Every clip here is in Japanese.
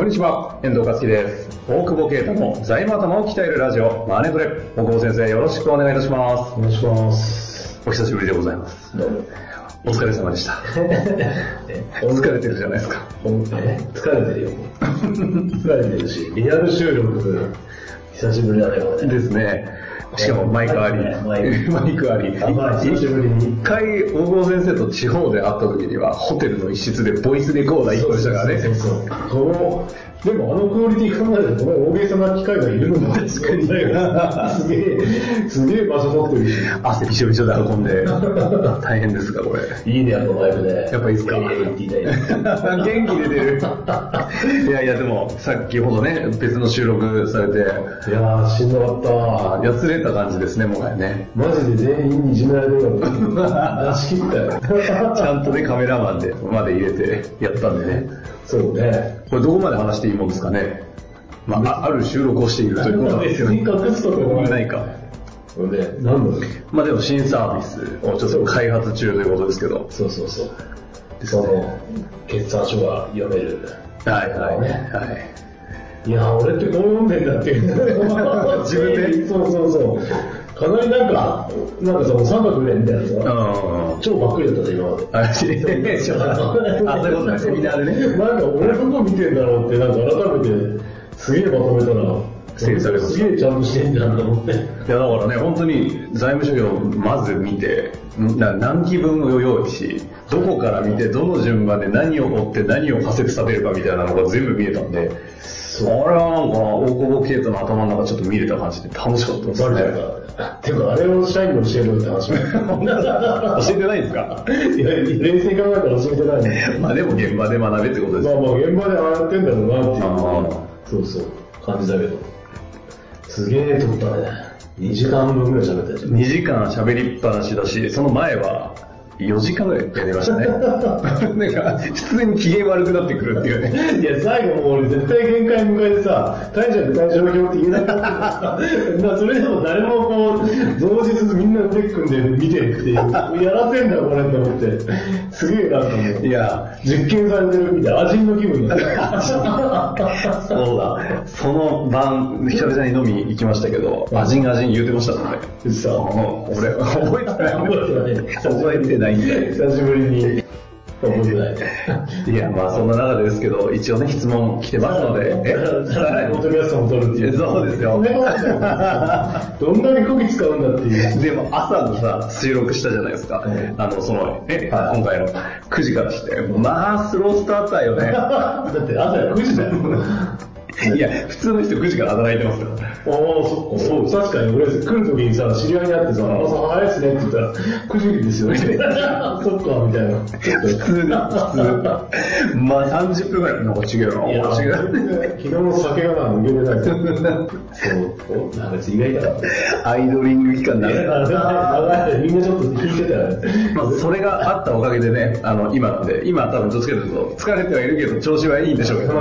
こんにちは、遠藤和樹です。大久保啓太の財務頭を鍛えるラジオ、マネトレ。大久保先生、よろしくお願いいたします。お願いします。お久しぶりでございます。お疲れ様でした。え 疲れてるじゃないですか。疲れてるよ。疲れてるし、リアル収録、久しぶりだね、これね。ですね。しかもマイクあり。マイクあり。一回、大久保先生と地方で会った時には、ホテルの一室でボイスレコーダー一個でしたからね。そうそうでもあのクオリティ考えると、大げさな機械がいるのも確かに。すげえ、すげえ場所持ってるし。汗びしょびしょで運んで、大変ですが、これ。いいね、やっぱマイクで。やっぱいいっすか？元気出てる。いやいや、でも、先ほどね、別の収録されて、いやー、しんどかったわ。やつれた感じですね、もはやね。マジで全員にいじめられるよ。出し切ったよ。ちゃんとね、カメラマンで、まで入れてやったんでね。そうね。これどこまで話していいもんですかね。まあ、あある収録をしているということなんですよ別に隠すとかもないか。これね、なんだ。まあでも新サービスをちょっと開発中ということですけど。そうそうそう。その、決算書が読める。はいはい。はい。いや、俺ってこう読んでんだっていう。自分でそうそうそう。かなりなんか、なんかその三角でみたいなさ、うん。超ばっくりだったで今。あ、そういうことね、セミナーでね。なんか俺どこ見てんだろうって、なんか改めて、すげえまとめたら、整理されましたすげえちゃんとしてんじゃんと思って。いやだからね、本当に財務諸表をまず見て、な何期分を用意し、どこから見て、どの順番で何を追って何を仮説立てるかみたいなのが全部見えたんで、それはなんか、大久保啓太の頭の中ちょっと見れた感じで楽しかったですね。バレちゃうかあれを社員に教えろって話。教えてないんですか？いや、冷静に考えたら教えてないね。まあでも現場で学べってことですまあまあ、現場でああやってんだろうなっていうあそうそう、感じだけど。すげえ撮ったね。2時間分ぐらい喋ったじゃん。2時間喋りっぱなしだし、その前は4時間ぐらいやりましたね。なんか、普通に機嫌悪くなってくるっていうね。いや、最後もう俺絶対限界迎えてさ、大丈夫大丈夫表って言えなかったからさ、それでも誰もこう、同日みんな腕組んで見てるっていう、やらせんだこれって思って、すげえなんかもう、いや、実験されてるみたいな、味の気分になった。そうだ。その晩、久々に飲み行きましたけど、アジンアジン言うてましたもんね。さ俺、覚えてない。覚えてない覚えてないんだよ。久しぶりに、い。いや、まあそんな中でですけど、一応ね、質問来てますので。え？ポッドキャストも撮るっていう。そうですよ。どんなにこき使うんだっていう。でも朝のさ、収録したじゃないですか。うんあの、その、え、はい今回の9時からして、まあスロースターターよね。だって朝9時だよ。いや、普通の人9時から働いてますから。ああ、そっか。そう、確かに俺、来る時にさ、知り合いに会ってさ、朝早いっすねって言ったら、9時ですよね。そっか、みたいな。普通で、普通。まあ30分ぐらい、なんか違うな。いや、違う。昨日の酒がな、抜けてない。そう、なんか意外だな。アイドリング期間だね。長い、みんなちょっと引いてたよね。まあ、それがあったおかげでね、あの、今なんで、今多分どっちかというと、疲れてはいるけど、調子はいいんでしょうけど。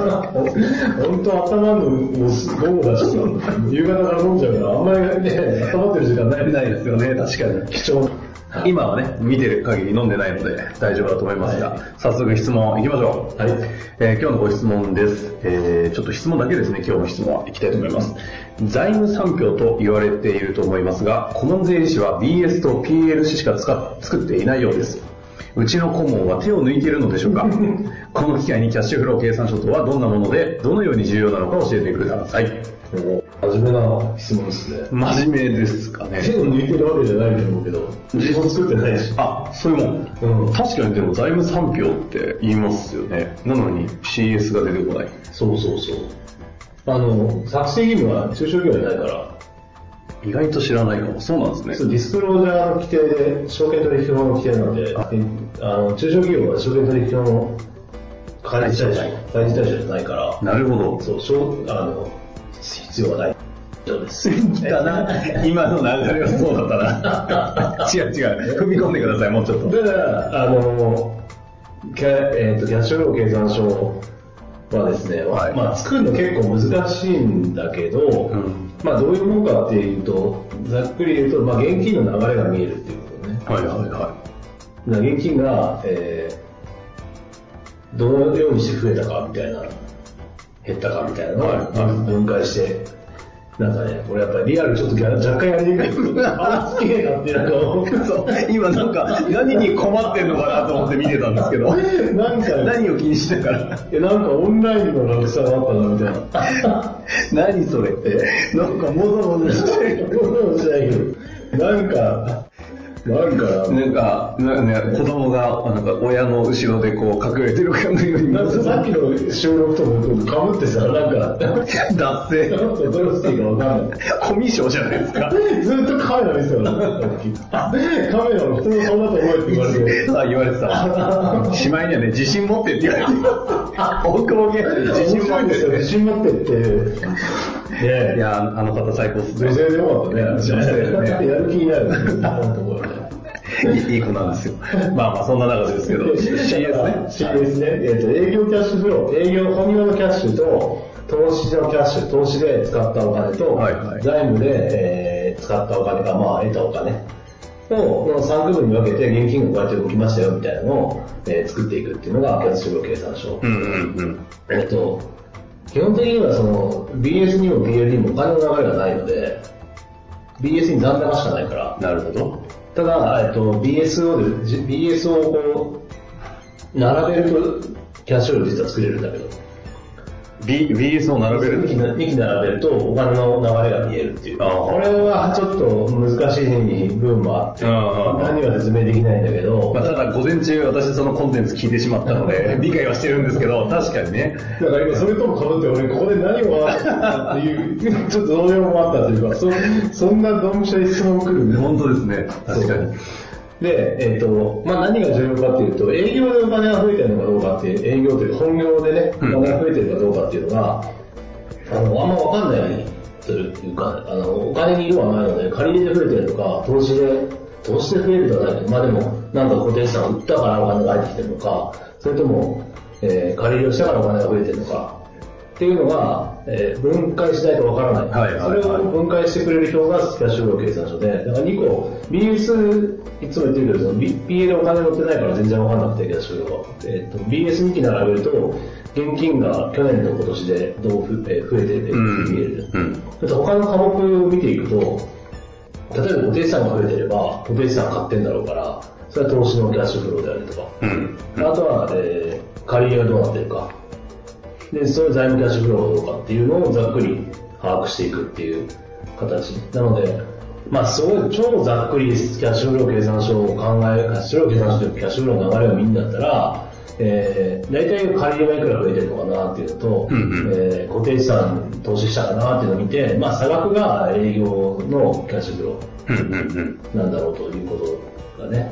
本当頭の午後だし、夕方から飲んじゃうから、あんまりね、温まってる時間ない。ないですよね、確かに。貴重な。今はね、見てる限り飲んでないので大丈夫だと思いますが、はい早速質問行きましょう。はいえー今日のご質問です。えーちょっと質問だけですね、今日の質問はいきたいと思います。財務産業と言われていると思いますが、顧問税理士は BS と PLC しか使っ作っていないようです。うちの顧問は手を抜いているのでしょうか？この機会にキャッシュフロー計算書とはどんなもので、どのように重要なのか教えてください。真面目な質問ですね。真面目ですかね。手を抜いてるわけじゃないと思うけど、自分作ってないし。あ、そういうもん。うん確かにでも財務産業って言いますよね。なのに CS が出てこない。そうそうそう。あの、作成義務は中小企業にないから、意外と知らないかも。そうなんですね。そうディスクロージャーの規定で、証券取引法の規定なんで、あの中小企業は証券取引法の開示対象、開示対象じゃないから、なるほど。そう、しょうあの、必要はない。だな。今の流れはそうだったな。違う違う。踏み込んでください、もうちょっと。だから、あの、キャ,、えー、とキャッシュフロー計算書はですね、はい。まあ、作るの結構難しいんだけど、ん。まあ、どういうものかっていうと、ざっくり言うと、まあ、現金の流れが見えるっていうことね。はいはいはだから現金が、えーどのようにして増えたかみたいな、減ったかみたいなのをはい。はい。分解して、なんかね、これやっぱりリアルちょっとギャ若干やりにくい。あ、すげえなってなんか思う。い。そう。今なんか、何に困ってんのかなと思って見てたんですけど。なんか、何を気にしてたから。えなんかオンラインの楽さがあったなみたいな。何それって。なんかもぞもぞしてる。そうじゃないけど、なんか、なんか、なんか、なんかね、子供が、なんか親の後ろでこう隠れてるかのように、なんかさっきの収録ともかぶってさ、なんか、脱線。ちょっとどうしていいかわかんない。コミュ障じゃないですか。ずっとカメラ見てたの。カメラの普通の顔だと思えって言われて。さあ言われてた。しまいにはね、自信持ってって言われて。大久保自信持って自信持ってって。ねいや、あの方最高っすね。女性でよかったね。女性でねやる気になる。ね。いいいい子なんですよ。まあまあ、そんな中ですけど。CS ね。CS ね。えっと、営業キャッシュフロー、営業本業のキャッシュと、投資のキャッシュ、投資で使ったお金と、はいはい財務で、えー使ったお金か、まあ、得たお金を、この3区分に分けて現金がこうやって動きましたよみたいなのを、えー作っていくっていうのがキャッシュフロー計算書。うんうんうん。えっと、基本的にはその BS にも PL にもお金の流れがないので、BS に残高しかないから、なるほど。ただ、えっと、BS をで、じ BS をこう、並べると、キャッシュフロー実は作れるんだけど、B、BS を並べる2機な二機並べるとお金の流れが見えるっていう。これはちょっと難しい部分もあって、何は説明できないんだけど、まあ、ただ午前中私そのコンテンツ聞いてしまったので 理解はしてるんですけど確かにね。だから今それとも被って俺ここで何を笑ってたっていう、ちょっと動揺もあったというか、そそんなドンピシャに質問来るんで本当ですね。確かにで、えっ、と、まあ、何が重要かっていうと、営業でお金が増えてるのかどうかっていう、営業というか本業でね、おうん金が増えてるかどうかっていうのが、あの、あんまわかんないというか、あの、お金に色はないので、借り入れで増えてるとか、投資で、投資で増えるとはないけど、まあでも、なんか固定資産を売ったからお金が入ってきてるのか、それとも、えー借り入れをしたからお金が増えてるのか、っていうのが、えー分解しないとわからない。はいはいはいそれを分解してくれる表がキャッシュフロー計算書で、だから2個、BS、いつも言ってるけど、B- PL お金乗ってないから全然わかんなくて、キャッシュフローは。えっ、と、BS2 期並べると、現金が去年と今年でどう増えてるってうん見える。うんあと他の科目を見ていくと、例えば固定資産が増えてれば、固定資産買ってんだろうから、それは投資のキャッシュフローであるとか。うんあとは、えー借り入れがどうなってるか。で、それ財務キャッシュフローがどうかっていうのをざっくり把握していくっていう形。なので、まあ、すごい超ざっくりキャッシュフロー計算書を考え、キャッシュフロー計算書というかキャッシュフローの流れを見るんだったら、えー、大体借り入れがいくら増えてるのかなっていうのと、うんうん。えー固定資産投資したかなっていうのを見て、まあ、差額が営業のキャッシュフローなんだろうということがね、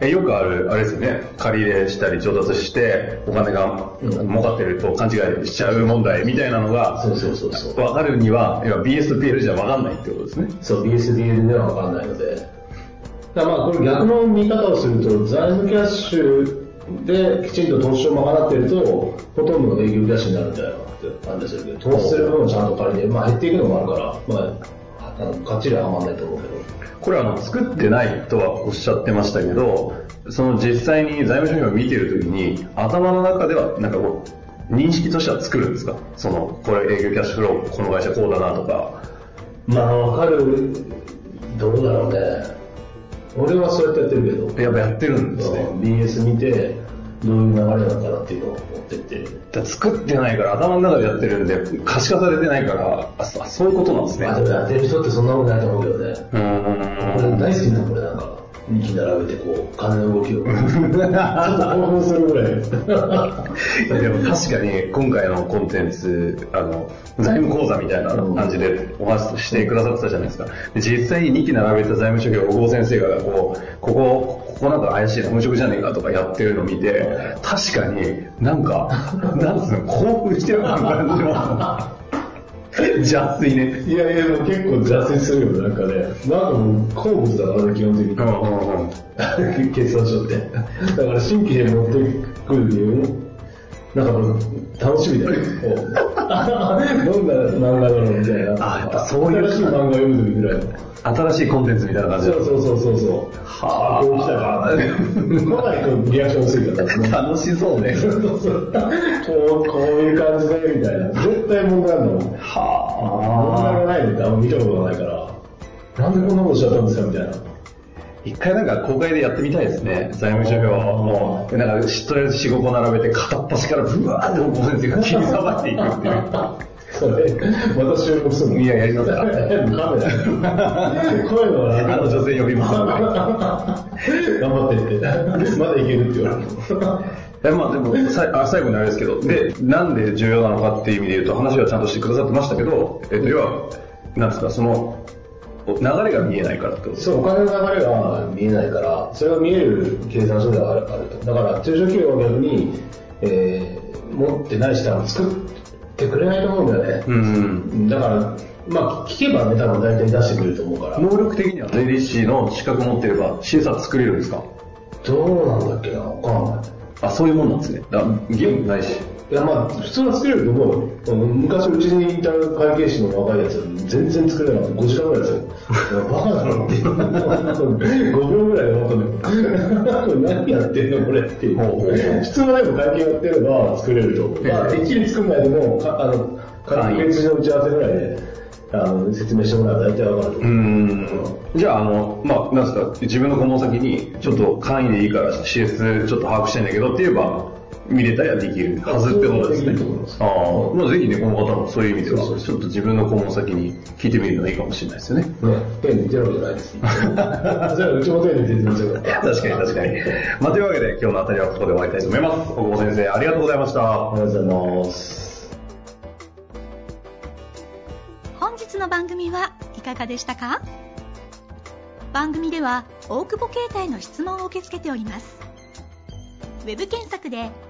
えよくある、あれですよね、借り入れしたり調達して、お金がうん儲かってると勘違いしちゃう問題みたいなのが、そうそうそうそう。分かるには、要は BS と PL じゃ分かんないってことですね。そう、BSDL ではわかんないので。だからまあ、これ逆の見方をすると、財務キャッシュできちんと投資を賄っていると、ほとんどの営業キャッシュになるんじゃないかなって感じがするけど、投資する分をちゃんと借りて、まあ減っていくのもあるから、まあ、あっちりははまんないと思うけど。これはあの作ってないとはおっしゃってましたけど、その実際に財務諸表を見てるときに、頭の中ではなんかこう、認識としては作るんですか？その、これ営業キャッシュフロー、この会社こうだなとか。まあ、わかる、どうだろうね。俺はそうやってやってるけど、やっぱやってるんですね。BS 見て、どういう流れなのかなっていうのを持ってって。作ってないから頭の中でやってるんで、可視化されてないから、あそそういうことなんですね。まあでもやってる人ってそんなことないと思うけどね。うーん俺大好きなのこれなんか。2機並べてこう、金の動きを。ちょっと興奮するぐらい。でも確かに今回のコンテンツ、あの、財務講座みたいな感じでお話ししてくださってたじゃないですか。で実際に2期並べた財務諸表を小郷先生がこう、ここ、ここなんか怪しいな、無職じゃねえかとかやってるのを見て、確かになんか、なんつうの、興奮してる感じの。邪推ね。いやいや、でも結構邪推するよ、なんかね。なんかもう、好物だからね、基本的に。うんうんうん。決算書って。だから新規で持ってくるっていう、なんかもう楽しみだよ。どんな漫画だろうみたいな。あやっぱそういう新しい漫画読むぐらい。新しいコンテンツみたいな感じそうそうそうそうそう。はあこう来たか。かなりこうリアクション薄いから。楽しそうね。そうそうそう。こう、こういう感じで、みたいな。絶対問題あるの。問題はがないのってあんま見たことがないから。なんでこんなことしちゃったんですかみたいな。一回なんか公開でやってみたいですね。財務諸表も、なんかとりあえず4、5個並べて片っ端からブワーって小先生が切りさばいていくっていう。それ、また収録するのいや、やりますかカメラ。声のはあの女性呼びます。頑張ってって。まだいけるって言われる。えまあでもさあ最後にあれですけど、で、なんで重要なのかっていう意味で言うと話はちゃんとしてくださってましたけど、えっと、要は、なんですか、その、流れが見えないからってこと？そう、お金の流れが見えないから、それが見える計算書ではあるあると。だから、中小企業は逆に、えー、持ってない人は作ってくれないと思うんだよね。うん。だから、まあ、聞けばね、多分大体出してくれると思うから。能力的には税理士の資格持ってれば審査作れるんですか？どうなんだっけな、わかんない。あ、そういうもんなんですね。だ義務ないし。いや、まあ、普通は作れると思。あの昔うちにいた会計士の若いやつ、全然作れなかった。5時間ぐらいですよ。バカだろっていう。5秒ぐらいで終わったのよ。何やってんのこれっていう。普通はでも会計やってれば作れると思う。まあ、てっきり作んないでも、かあの、会計士の打ち合わせぐらいで、あの、説明してもらえば大体わかるとう。ん。じゃあ、あの、まあ、なんですか、自分の顧問先に、ちょっと簡易でいいから CS ちょっと把握したいんだけどって言えば、見れたりはできるはずってことですね。ああ、まあぜひね、この方もそういう意味では、ちょっと自分の顧問先に聞いてみるのがいいかもしれないですよね。ね、手抜いてるわけじゃないです。それはうちも手抜いてるんですよ。確かに確かに。まあ、というわけで、今日のあたりはここで終わりたいと思います。小久保先生、ありがとうございました。ありがとうございます。本日の番組はいかがでしたか？番組では大久保携帯の質問を受け付けておりますウェブ検索で「